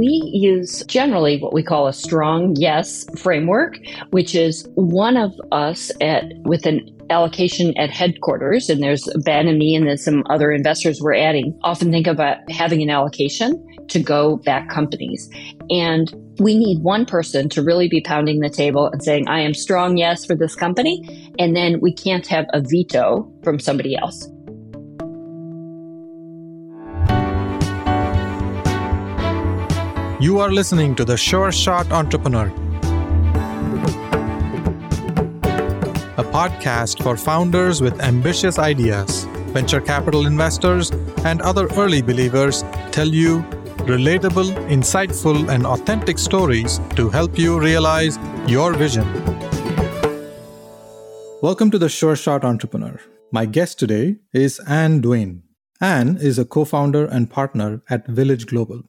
we use generally what we call a strong yes framework, which is one of us at with an allocation at headquarters, and there's Ben and me and then some other investors we're adding, often think about having an allocation to go back companies. And we need one person to really be pounding the table and saying, I am strong yes for this company. And then we can't have a veto from somebody else. You are listening to the Sure Shot Entrepreneur, a podcast for founders with ambitious ideas. Venture capital investors and other early believers tell you relatable, insightful, and authentic stories to help you realize your vision. Welcome to the Sure Shot Entrepreneur. My guest today is Anne Dwane. Anne is a co founder and partner at Village Global.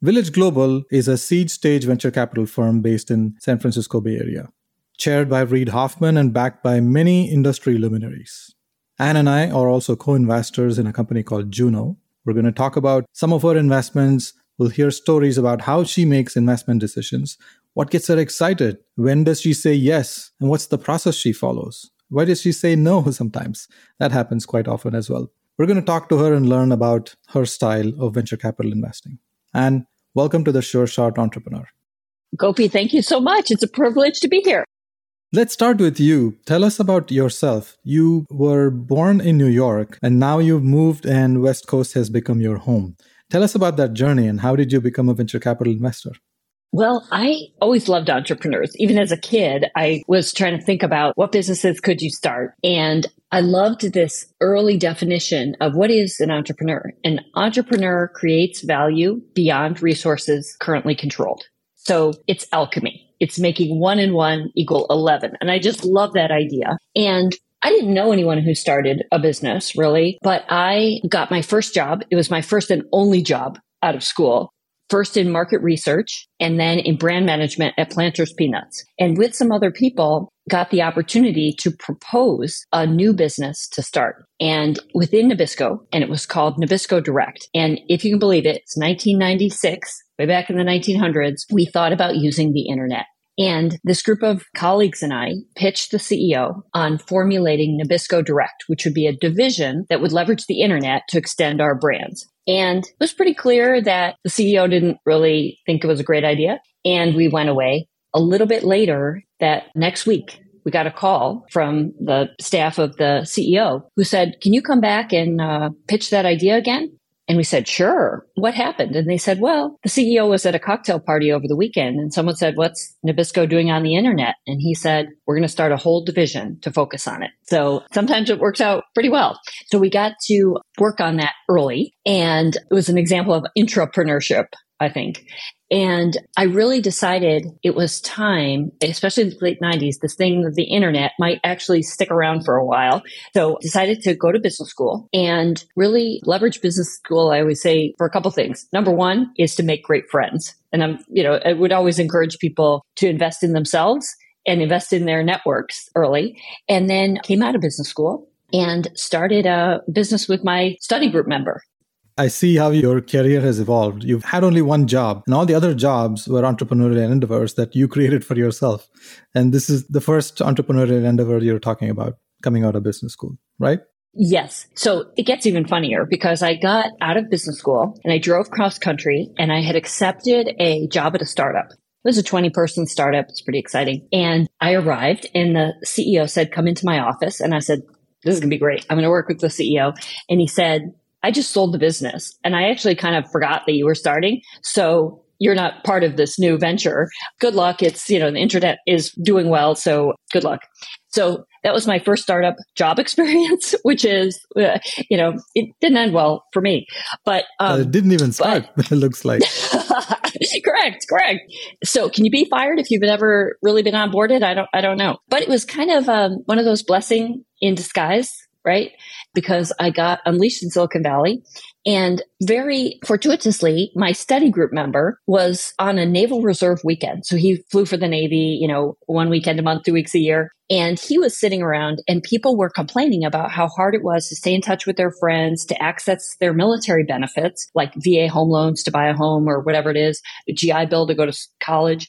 Village Global is a seed stage venture capital firm based in San Francisco Bay Area, chaired by Reid Hoffman and backed by many industry luminaries. Anne and I are also co-investors in a company called Juno. We're going to talk about some of her investments. We'll hear stories about how she makes investment decisions, what gets her excited, when does she say yes, and what's the process she follows. Why does she say no sometimes? That happens quite often as well. We're going to talk to her and learn about her style of venture capital investing. And welcome to the Sure Shot Entrepreneur. Gopi, thank you so much. It's a privilege to be here. Let's start with you. Tell us about yourself. You were born in New York and now you've moved and West Coast has become your home. Tell us about that journey and how did you become a venture capital investor? Well, I always loved entrepreneurs. Even as a kid, I was trying to think about what businesses could you start? And I loved this early definition of what is an entrepreneur. An entrepreneur creates value beyond resources currently controlled. So it's alchemy. It's making one and one equal 11. And I just love that idea. And I didn't know anyone who started a business really, but I got my first job. It was my first and only job out of school first in market research and then in brand management at Planters Peanuts. And with some other people, got the opportunity to propose a new business to start. And within Nabisco, and it was called Nabisco Direct. And if you can believe it, it's 1996, way back in the 1900s, we thought about using the internet. And this group of colleagues and I pitched the CEO on formulating Nabisco Direct, which would be a division that would leverage the internet to extend our brands. And it was pretty clear that the CEO didn't really think it was a great idea. And we went away. A little bit later, that next week, we got a call from the staff of the CEO who said, Can you come back and uh, pitch that idea again? And we said, sure. What happened? And they said, well, the CEO was at a cocktail party over the weekend and someone said, what's Nabisco doing on the internet? And he said, we're going to start a whole division to focus on it. So sometimes it works out pretty well. So we got to work on that early and it was an example of intrapreneurship. I think. And I really decided it was time, especially in the late 90s, this thing of the internet might actually stick around for a while. So decided to go to business school and really leverage business school. I always say for a couple things. Number one is to make great friends. And I'm, you know, I would always encourage people to invest in themselves and invest in their networks early. And then came out of business school and started a business with my study group member. I see how your career has evolved. You've had only one job, and all the other jobs were entrepreneurial endeavors that you created for yourself. And this is the first entrepreneurial endeavor you're talking about coming out of business school, right? Yes. So it gets even funnier because I got out of business school and I drove cross country and I had accepted a job at a startup. It was a 20 person startup. It's pretty exciting. And I arrived and the CEO said, come into my office. And I said, this is going to be great. I'm going to work with the CEO. And he said, I just sold the business and I actually kind of forgot that you were starting. So you're not part of this new venture. Good luck. It's, you know, the internet is doing well. So good luck. So that was my first startup job experience, which is, uh, you know, it didn't end well for me, but um, it didn't even start. But, it looks like correct, correct. So can you be fired if you've never really been onboarded? I don't, I don't know, but it was kind of um, one of those blessing in disguise right? Because I got unleashed in Silicon Valley. And very fortuitously, my study group member was on a Naval Reserve weekend. So he flew for the Navy, you know, one weekend a month, two weeks a year. And he was sitting around and people were complaining about how hard it was to stay in touch with their friends, to access their military benefits, like VA home loans to buy a home or whatever it is, GI Bill to go to college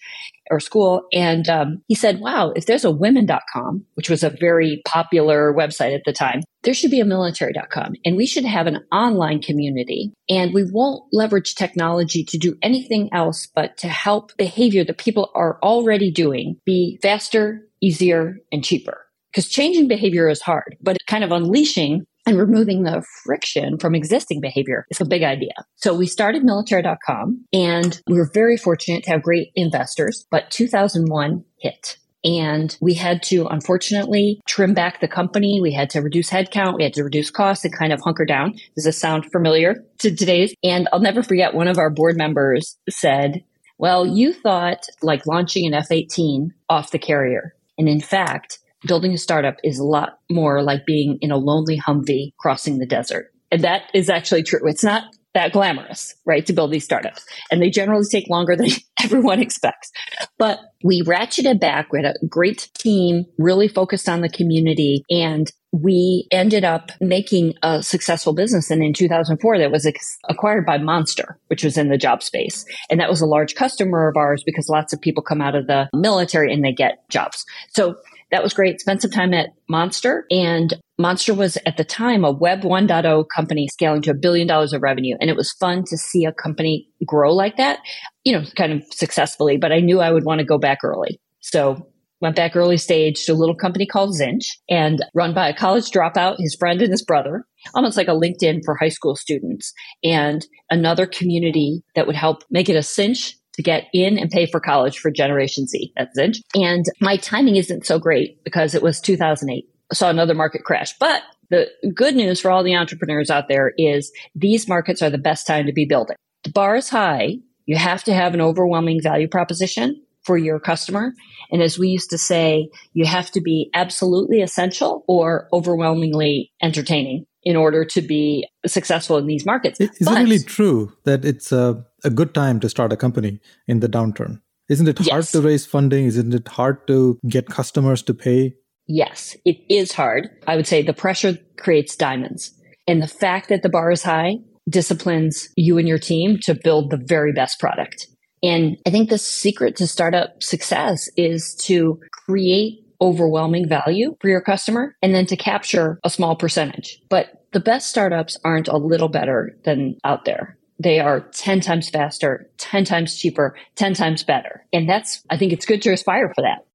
or school. And um, he said, wow, if there's a women.com, which was a very popular website at the time, there should be a military.com and we should have an online community and we won't leverage technology to do anything else but to help behavior that people are already doing be faster, easier, and cheaper. Because changing behavior is hard, but kind of unleashing and removing the friction from existing behavior is a big idea. So we started military.com and we were very fortunate to have great investors, but 2001 hit. And we had to unfortunately trim back the company. We had to reduce headcount. We had to reduce costs and kind of hunker down. Does this sound familiar to today's? And I'll never forget one of our board members said, well, you thought like launching an F 18 off the carrier. And in fact, building a startup is a lot more like being in a lonely Humvee crossing the desert. And that is actually true. It's not that glamorous, right, to build these startups. And they generally take longer than everyone expects. But we ratcheted back. We had a great team, really focused on the community. And we ended up making a successful business. And in 2004, that was acquired by Monster, which was in the job space. And that was a large customer of ours because lots of people come out of the military and they get jobs. So that was great. Spent some time at Monster and Monster was at the time a web 1.0 company scaling to a billion dollars of revenue. And it was fun to see a company grow like that, you know, kind of successfully, but I knew I would want to go back early. So went back early stage to a little company called Zinch and run by a college dropout, his friend and his brother, almost like a LinkedIn for high school students and another community that would help make it a cinch to get in and pay for college for Generation Z at Zinch. And my timing isn't so great because it was 2008. I saw another market crash, but the good news for all the entrepreneurs out there is these markets are the best time to be building. The bar is high. You have to have an overwhelming value proposition for your customer. And as we used to say, you have to be absolutely essential or overwhelmingly entertaining in order to be successful in these markets. Is but, it really true that it's a, a, good time to start a company in the downturn? Isn't it hard yes. to raise funding? Isn't it hard to get customers to pay? Yes, it is hard. I would say the pressure creates diamonds. And the fact that the bar is high disciplines you and your team to build the very best product. And I think the secret to startup success is to create overwhelming value for your customer and then to capture a small percentage. But the best startups aren't a little better than out there. They are 10 times faster, 10 times cheaper, 10 times better. And that's, I think it's good to aspire for that.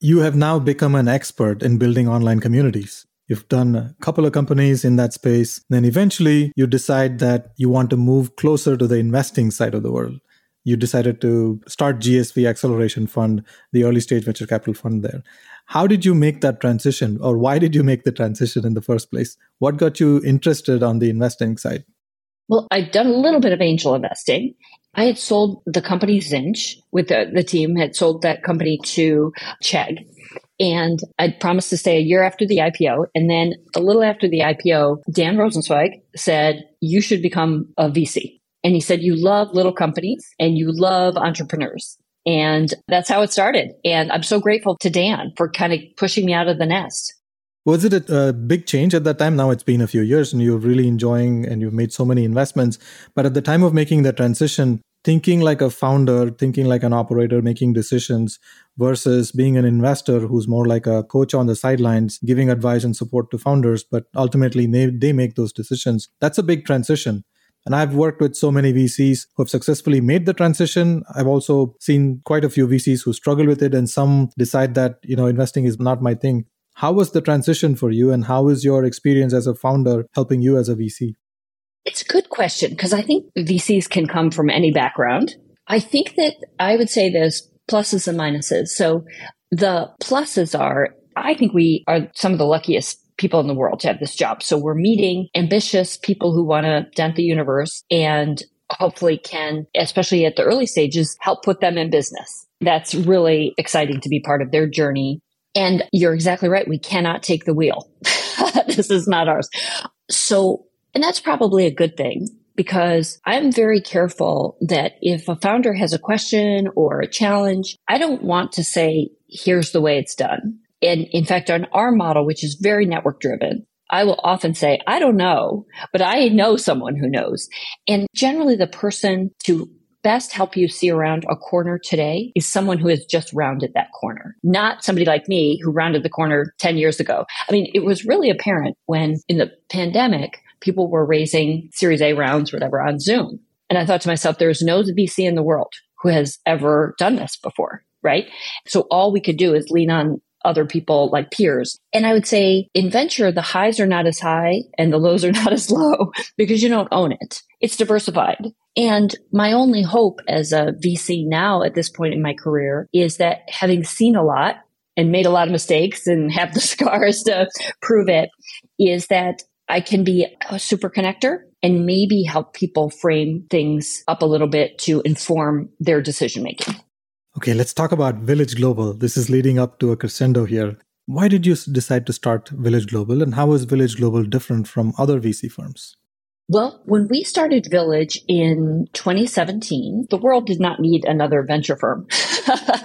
You have now become an expert in building online communities. You've done a couple of companies in that space. Then eventually you decide that you want to move closer to the investing side of the world you decided to start GSV Acceleration Fund, the early stage venture capital fund there. How did you make that transition, or why did you make the transition in the first place? What got you interested on the investing side? Well, I'd done a little bit of angel investing. I had sold the company Zinch with the, the team, had sold that company to Chegg. And I'd promised to stay a year after the IPO. And then a little after the IPO, Dan Rosensweig said, you should become a VC. And he said, you love little companies and you love entrepreneurs. And that's how it started. And I'm so grateful to Dan for kind of pushing me out of the nest. Was it a, a, big change at that time? Now it's been a few years and you're really enjoying and you've made so many investments. But at the time of making the transition, thinking like a founder, thinking like an operator, making decisions versus being an investor who's more like a coach on the sidelines, giving advice and support to founders, but ultimately they, they make those decisions. That's a big transition. And I've worked with so many VCs who have successfully made the transition. I've also seen quite a few VCs who struggle with it and some decide that, you know, investing is not my thing. How was the transition for you and how is your experience as a founder helping you as a VC? It's a good question because I think VCs can come from any background. I think that I would say there's pluses and minuses. So the pluses are I think we are some of the luckiest people in the world to have this job. So we're meeting ambitious people who want to dent the universe and hopefully can, especially at the early stages, help put them in business. That's really exciting to be part of their journey. And you're exactly right. We cannot take the wheel. this is not ours. So, and that's probably a good thing because I'm very careful that if a founder has a question or a challenge, I don't want to say, here's the way it's done. And in fact, on our model, which is very network driven, I will often say, I don't know, but I know someone who knows. And generally the person to best help you see around a corner today is someone who has just rounded that corner, not somebody like me who rounded the corner 10 years ago. I mean, it was really apparent when in the pandemic, people were raising Series A rounds, whatever, on Zoom. And I thought to myself, there's no VC in the world who has ever done this before, right? So all we could do is lean on other people like peers. And I would say in venture, the highs are not as high and the lows are not as low because you don't own it. It's diversified. And my only hope as a VC now at this point in my career is that having seen a lot and made a lot of mistakes and have the scars to prove it is that I can be a super connector and maybe help people frame things up a little bit to inform their decision making. Okay, let's talk about Village Global. This is leading up to a crescendo here. Why did you decide to start Village Global and how is Village Global different from other VC firms? Well, when we started Village in 2017, the world did not need another venture firm.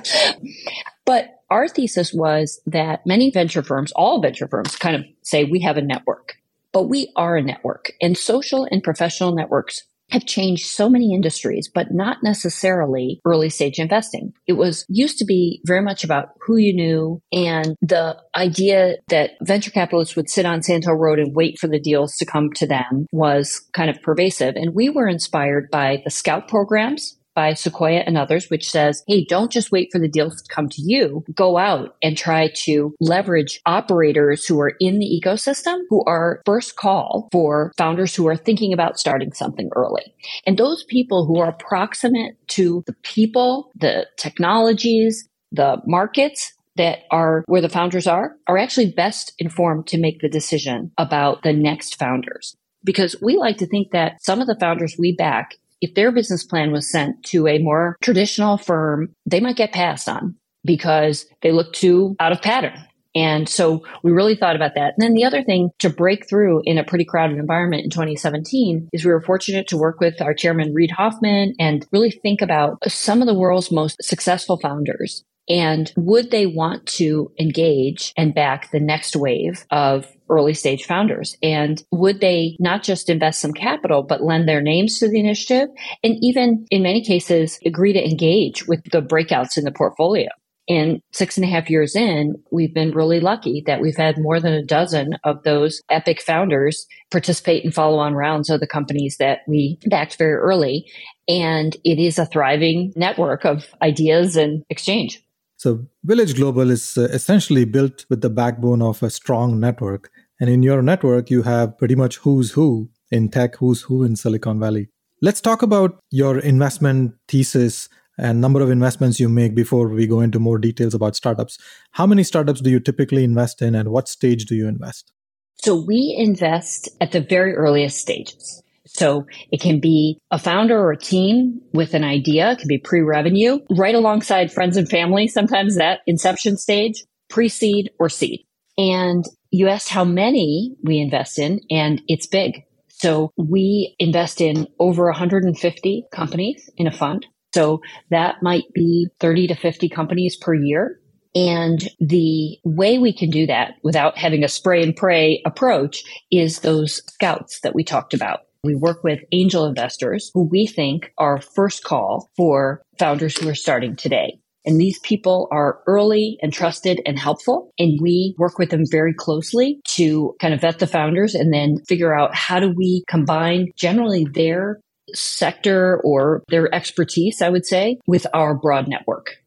but our thesis was that many venture firms, all venture firms kind of say we have a network, but we are a network and social and professional networks have changed so many industries, but not necessarily early stage investing. It was used to be very much about who you knew and the idea that venture capitalists would sit on Hill Road and wait for the deals to come to them was kind of pervasive. And we were inspired by the scout programs by Sequoia and others, which says, Hey, don't just wait for the deals to come to you. Go out and try to leverage operators who are in the ecosystem who are first call for founders who are thinking about starting something early. And those people who are proximate to the people, the technologies, the markets that are where the founders are, are actually best informed to make the decision about the next founders because we like to think that some of the founders we back if their business plan was sent to a more traditional firm, they might get passed on because they look too out of pattern. And so we really thought about that. And then the other thing to break through in a pretty crowded environment in 2017 is we were fortunate to work with our chairman, Reid Hoffman, and really think about some of the world's most successful founders and would they want to engage and back the next wave of early stage founders? And would they not just invest some capital, but lend their names to the initiative? And even in many cases, agree to engage with the breakouts in the portfolio. And six and a half years in, we've been really lucky that we've had more than a dozen of those epic founders participate in follow on rounds of the companies that we backed very early. And it is a thriving network of ideas and exchange. So, Village Global is uh, essentially built with the backbone of a strong network. And in your network, you have pretty much who's who in tech, who's who in Silicon Valley. Let's talk about your investment thesis and number of investments you make before we go into more details about startups. How many startups do you typically invest in and what stage do you invest? So we invest at the very earliest stages. So it can be a founder or a team with an idea. It can be pre-revenue right alongside friends and family. Sometimes that inception stage, pre-seed or seed. And you asked how many we invest in and it's big. So we invest in over 150 companies in a fund. So that might be 30 to 50 companies per year. And the way we can do that without having a spray and pray approach is those scouts that we talked about. We work with angel investors who we think are first call for founders who are starting today. And these people are early and trusted and helpful. And we work with them very closely to kind of vet the founders and then figure out how do we combine generally their sector or their expertise, I would say, with our broad network.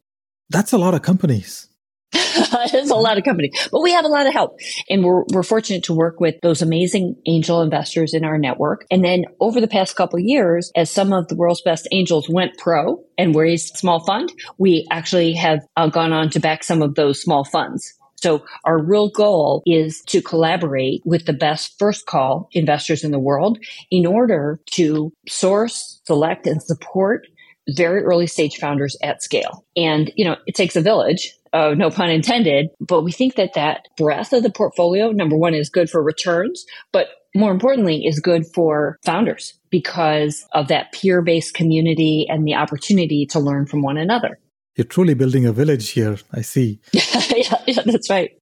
That's a lot of companies. There's a lot of companies, but we have a lot of help. And we're, we're fortunate to work with those amazing angel investors in our network. And then over the past couple years, as some of the world's best angels went pro and raised small fund, we actually have uh, gone on to back some of those small funds. So our real goal is to collaborate with the best first call investors in the world in order to source, select and support very early stage founders at scale. And, you know, it takes a village uh, no pun intended. But we think that that breadth of the portfolio, number one, is good for returns, but more importantly, is good for founders because of that peer based community and the opportunity to learn from one another. You're truly building a village here. I see. yeah, yeah, that's right.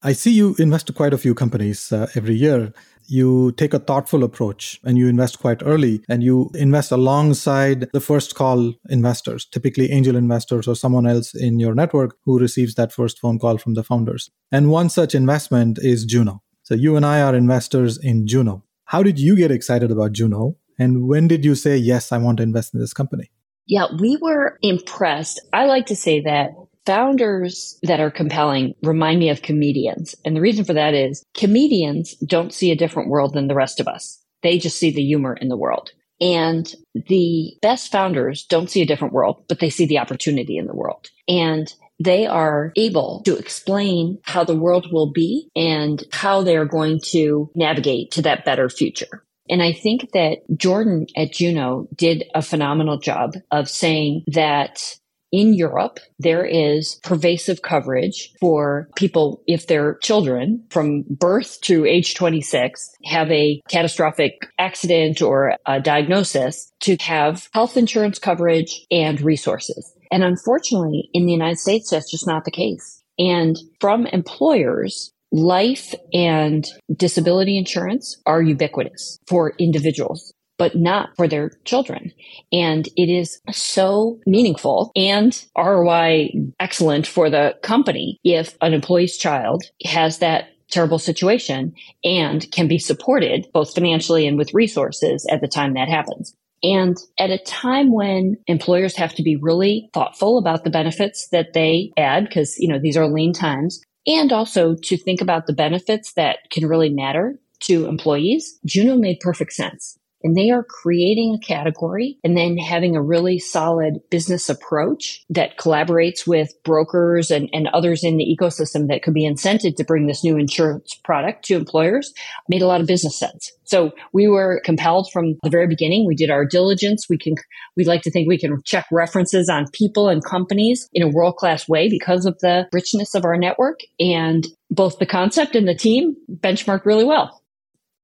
I see you invest quite a few companies uh, every year. You take a thoughtful approach and you invest quite early and you invest alongside the first call investors, typically angel investors or someone else in your network who receives that first phone call from the founders. And one such investment is Juno. So you and I are investors in Juno. How did you get excited about Juno? And when did you say, yes, I want to invest in this company? Yeah, we were impressed. I like to say that founders that are compelling remind me of comedians. And the reason for that is comedians don't see a different world than the rest of us. They just see the humor in the world. And the best founders don't see a different world, but they see the opportunity in the world. And they are able to explain how the world will be and how they are going to navigate to that better future. And I think that Jordan at Juno did a phenomenal job of saying that in Europe, there is pervasive coverage for people if their children from birth to age 26 have a catastrophic accident or a diagnosis to have health insurance coverage and resources. And unfortunately, in the United States, that's just not the case. And from employers, life and disability insurance are ubiquitous for individuals but not for their children. And it is so meaningful and ROI excellent for the company if an employee's child has that terrible situation and can be supported both financially and with resources at the time that happens. And at a time when employers have to be really thoughtful about the benefits that they add, because, you know, these are lean times, and also to think about the benefits that can really matter to employees, Juno made perfect sense and they are creating a category and then having a really solid business approach that collaborates with brokers and, and others in the ecosystem that could be incented to bring this new insurance product to employers made a lot of business sense. So we were compelled from the very beginning. We did our diligence. We can, we'd like to think we can check references on people and companies in a world class way because of the richness of our network and both the concept and the team benchmarked really well.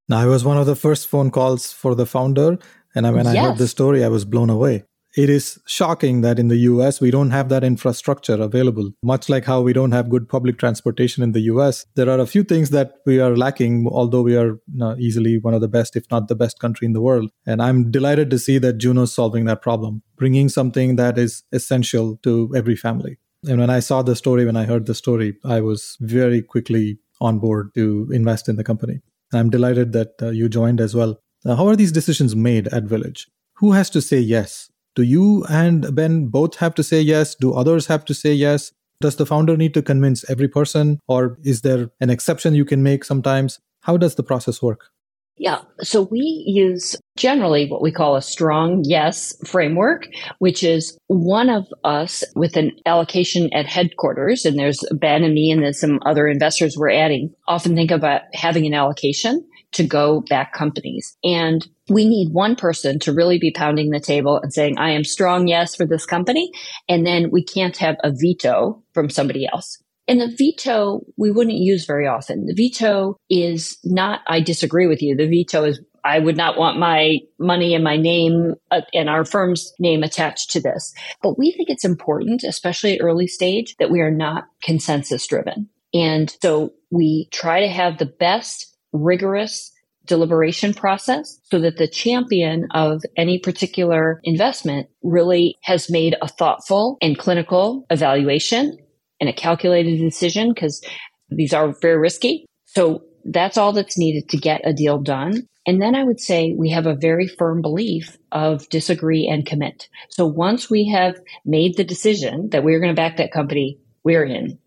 Now, I was one of the first phone calls for the founder. And when yes. I heard the story, I was blown away. It is shocking that in the US, we don't have that infrastructure available. Much like how we don't have good public transportation in the US, there are a few things that we are lacking, although we are easily one of the best, if not the best country in the world. And I'm delighted to see that Juno's solving that problem, bringing something that is essential to every family. And when I saw the story, when I heard the story, I was very quickly on board to invest in the company. I'm delighted that uh, you joined as well. How are these decisions made at Village? Who has to say yes? Do you and Ben both have to say yes? Do others have to say yes? Does the founder need to convince every person, or is there an exception you can make sometimes? How does the process work? Yeah. So we use generally what we call a strong yes framework, which is one of us with an allocation at headquarters. And there's Ben and me and then some other investors we're adding often think about having an allocation to go back companies. And we need one person to really be pounding the table and saying, I am strong yes for this company. And then we can't have a veto from somebody else. And the veto we wouldn't use very often. The veto is not, I disagree with you. The veto is, I would not want my money and my name uh, and our firm's name attached to this. But we think it's important, especially at early stage, that we are not consensus driven. And so we try to have the best rigorous deliberation process so that the champion of any particular investment really has made a thoughtful and clinical evaluation and a calculated decision because these are very risky. So that's all that's needed to get a deal done. And then I would say we have a very firm belief of disagree and commit. So once we have made the decision that we're going to back that company, we're in.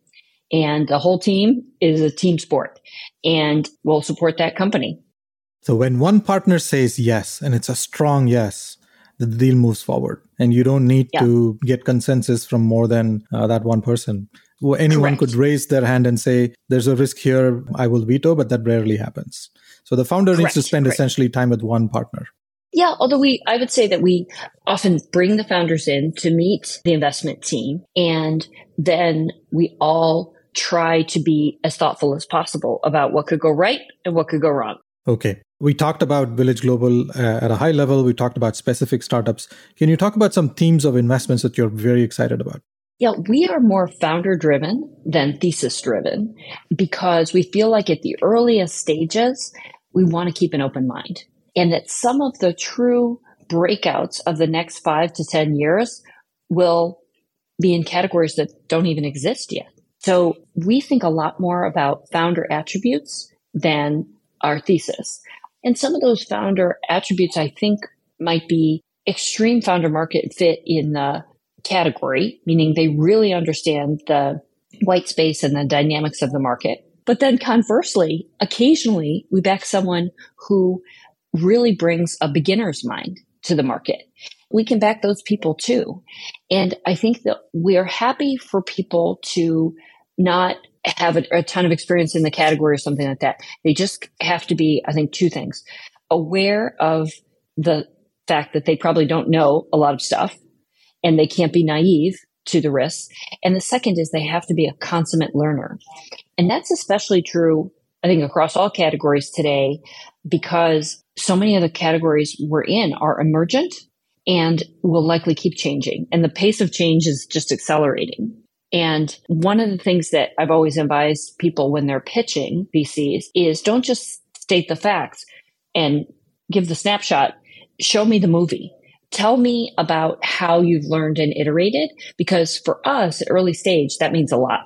And the whole team is a team sport and we'll support that company. So when one partner says yes, and it's a strong yes, the deal moves forward and you don't need yeah. to get consensus from more than uh, that one person anyone Correct. could raise their hand and say there's a risk here i will veto but that rarely happens so the founder Correct. needs to spend Correct. essentially time with one partner yeah, although we, I would say that we often bring the founders in to meet the investment team and then we all try to be as thoughtful as possible about what could go right and what could go wrong. Okay. We talked about Village Global uh, at a high level. We talked about specific startups. Can you talk about some themes of investments that you're very excited about? Yeah, we are more founder driven than thesis driven because we feel like at the earliest stages, we want to keep an open mind and that some of the true breakouts of the next five to 10 years will be in categories that don't even exist yet. So we think a lot more about founder attributes than our thesis. And some of those founder attributes, I think, might be extreme founder market fit in the category, meaning they really understand the white space and the dynamics of the market. But then conversely, occasionally we back someone who really brings a beginner's mind to the market. We can back those people too. And I think that we're happy for people to not have a, a, ton of experience in the category or something like that. They just have to be, I think, two things aware of the fact that they probably don't know a lot of stuff and they can't be naive to the risks. And the second is they have to be a consummate learner. And that's especially true, I think, across all categories today because so many of the categories we're in are emergent and will likely keep changing. And the pace of change is just accelerating. And one of the things that I've always advised people when they're pitching VCs is don't just state the facts and give the snapshot. Show me the movie. Tell me about how you've learned and iterated because for us at early stage, that means a lot.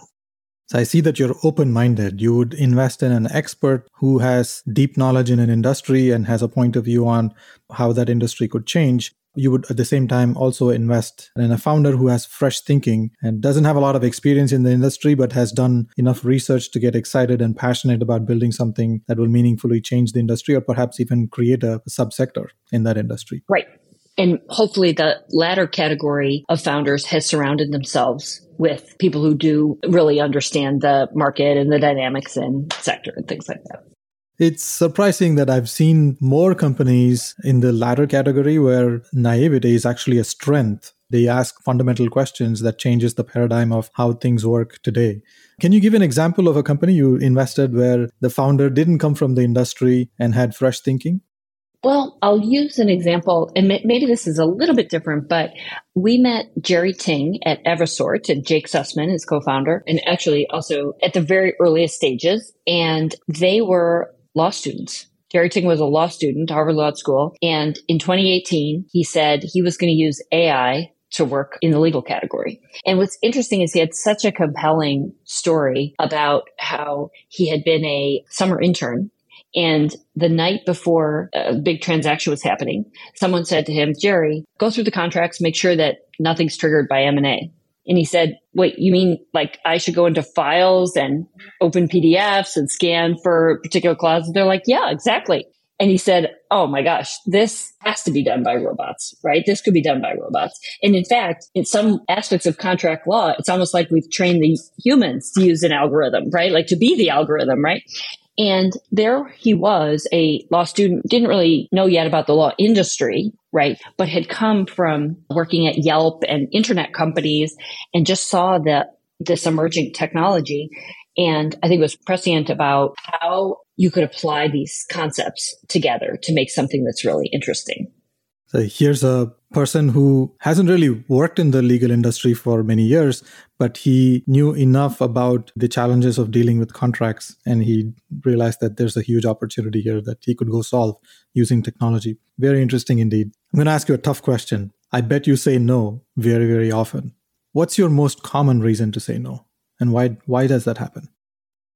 So I see that you're open minded. You would invest in an expert who has deep knowledge in an industry and has a point of view on how that industry could change. You would at the same time also invest in a founder who has fresh thinking and doesn't have a lot of experience in the industry, but has done enough research to get excited and passionate about building something that will meaningfully change the industry or perhaps even create a subsector in that industry. Right. And hopefully the latter category of founders has surrounded themselves with people who do really understand the market and the dynamics and sector and things like that. It's surprising that I've seen more companies in the latter category where naivety is actually a strength. They ask fundamental questions that changes the paradigm of how things work today. Can you give an example of a company you invested where the founder didn't come from the industry and had fresh thinking? Well, I'll use an example, and maybe this is a little bit different, but we met Jerry Ting at Evisort and Jake Sussman, his co-founder, and actually also at the very earliest stages, and they were law students. Jerry Ting was a law student, Harvard Law School, and in 2018, he said he was going to use AI to work in the legal category. And what's interesting is he had such a compelling story about how he had been a summer intern and the night before a big transaction was happening, someone said to him, Jerry, go through the contracts, make sure that nothing's triggered by M&A. And he said, wait, you mean like I should go into files and open PDFs and scan for particular clauses? They're like, yeah, exactly. And he said, Oh my gosh, this has to be done by robots, right? This could be done by robots. And in fact, in some aspects of contract law, it's almost like we've trained the humans to use an algorithm, right? Like to be the algorithm, right? And there he was, a law student, didn't really know yet about the law industry, right? But had come from working at Yelp and internet companies and just saw that this emerging technology. And I think it was prescient about how you could apply these concepts together to make something that's really interesting. So here's a person who hasn't really worked in the legal industry for many years, but he knew enough about the challenges of dealing with contracts. And he realized that there's a huge opportunity here that he could go solve using technology. Very interesting indeed. I'm going to ask you a tough question. I bet you say no very, very often. What's your most common reason to say no? And why, why does that happen?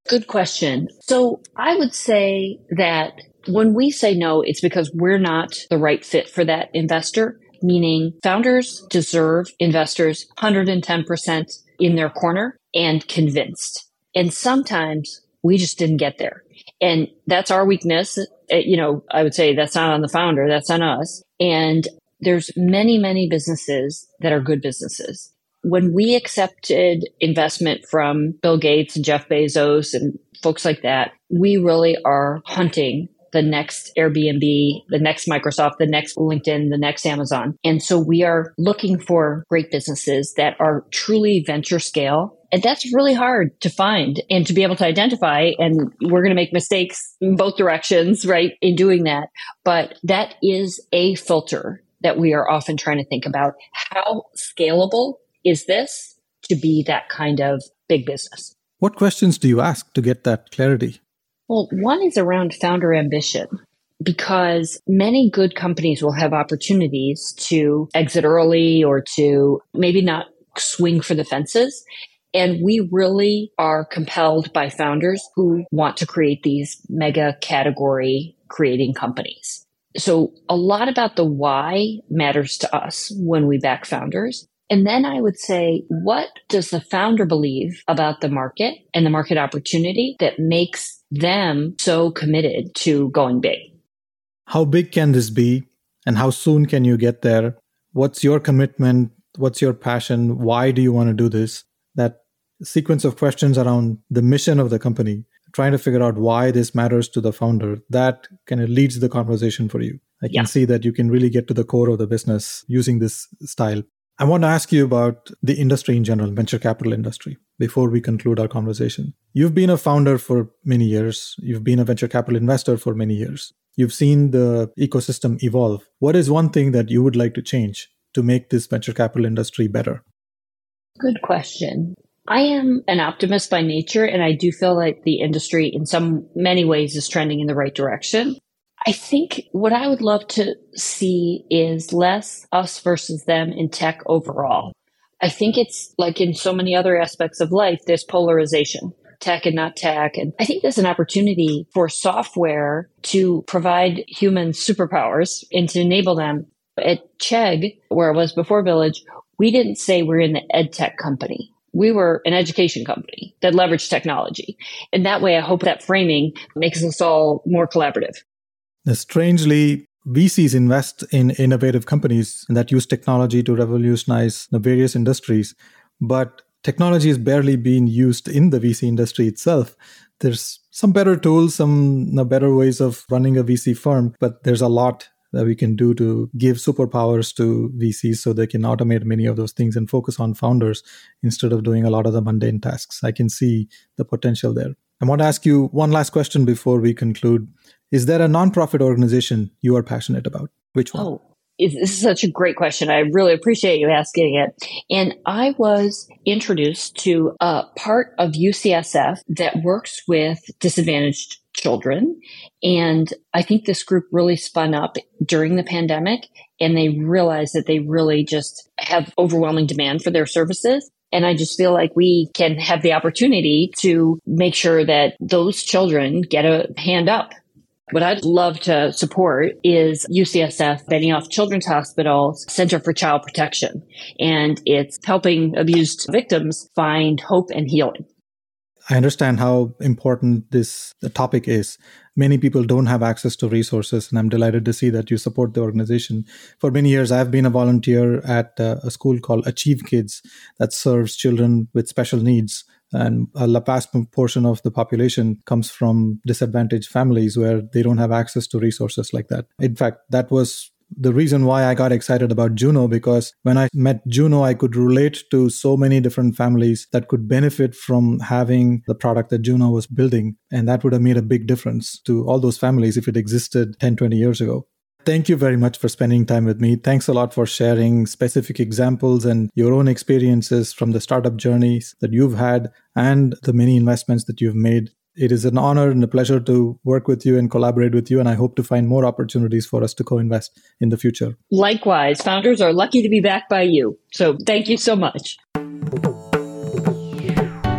Good question. So I would say that when we say no, it's because we're not the right fit for that investor, meaning founders deserve investors 110% in their corner and convinced. And sometimes we just didn't get there. And that's our weakness. Uh, you know, I would say that's not on the founder, that's on us. And there's many, many businesses that are good businesses. When we accepted investment from Bill Gates and Jeff Bezos and folks like that, we really are hunting the next Airbnb, the next Microsoft, the next LinkedIn, the next Amazon. And so we are looking for great businesses that are truly venture scale. And that's really hard to find and to be able to identify. And we're going to make mistakes in both directions, right? In doing that. But that is a filter that we are often trying to think about. How scalable is this? to be that kind of big business. What questions do you ask to get that clarity? Well, one is around founder ambition because many good companies will have opportunities to exit early or to maybe not swing for the fences. And we really are compelled by founders who want to create these mega category creating companies. So a lot about the why matters to us when we back founders. And then I would say, what does the founder believe about the market and the market opportunity that makes them so committed to going big? How big can this be? And how soon can you get there? What's your commitment? What's your passion? Why do you want to do this? That sequence of questions around the mission of the company, trying to figure out why this matters to the founder, that kind of leads the conversation for you. I can yeah. see that you can really get to the core of the business using this style. I want to ask you about the industry in general, venture capital industry, before we conclude our conversation. You've been a founder for many years. You've been a venture capital investor for many years. You've seen the ecosystem evolve. What is one thing that you would like to change to make this venture capital industry better? Good question. I am an optimist by nature, and I do feel like the industry in some many ways is trending in the right direction. I think what I would love to see is less us versus them in tech overall. I think it's like in so many other aspects of life, there's polarization, tech and not tech. And I think there's an opportunity for software to provide human superpowers and to enable them. At Chegg, where I was before Village, we didn't say we're in the ed tech company. We were an education company that leveraged technology. And that way, I hope that framing makes us all more collaborative. Strangely, VCs invest in innovative companies that use technology to revolutionize the various industries, but technology is barely being used in the VC industry itself. There's some better tools, some better ways of running a VC firm, but there's a lot that we can do to give superpowers to VCs so they can automate many of those things and focus on founders instead of doing a lot of the mundane tasks. I can see the potential there. I want to ask you one last question before we conclude. Is there a nonprofit organization you are passionate about? Which one? Oh, this is such a great question. I really appreciate you asking it. And I was introduced to a part of UCSF that works with disadvantaged children. And I think this group really spun up during the pandemic and they realized that they really just have overwhelming demand for their services. And I just feel like we can have the opportunity to make sure that those children get a hand up what I'd love to support is UCSF Benioff Children's Hospital's Center for Child Protection. And it's helping abused victims find hope and healing. I understand how important this topic is. Many people don't have access to resources, and I'm delighted to see that you support the organization. For many years, I've been a volunteer at uh, a school called Achieve Kids that serves children with special needs and a vast portion of the population comes from disadvantaged families where they don't have access to resources like that. In fact, that was the reason why I got excited about Juno because when I met Juno, I could relate to so many different families that could benefit from having the product that Juno was building. And that would have made a big difference to all those families if it existed 10, 20 years ago. Thank you very much for spending time with me. Thanks a lot for sharing specific examples and your own experiences from the startup journeys that you've had and the many investments that you've made. It is an honor and a pleasure to work with you and collaborate with you. And I hope to find more opportunities for us to co invest in the future. Likewise, founders are lucky to be backed by you. So thank you so much.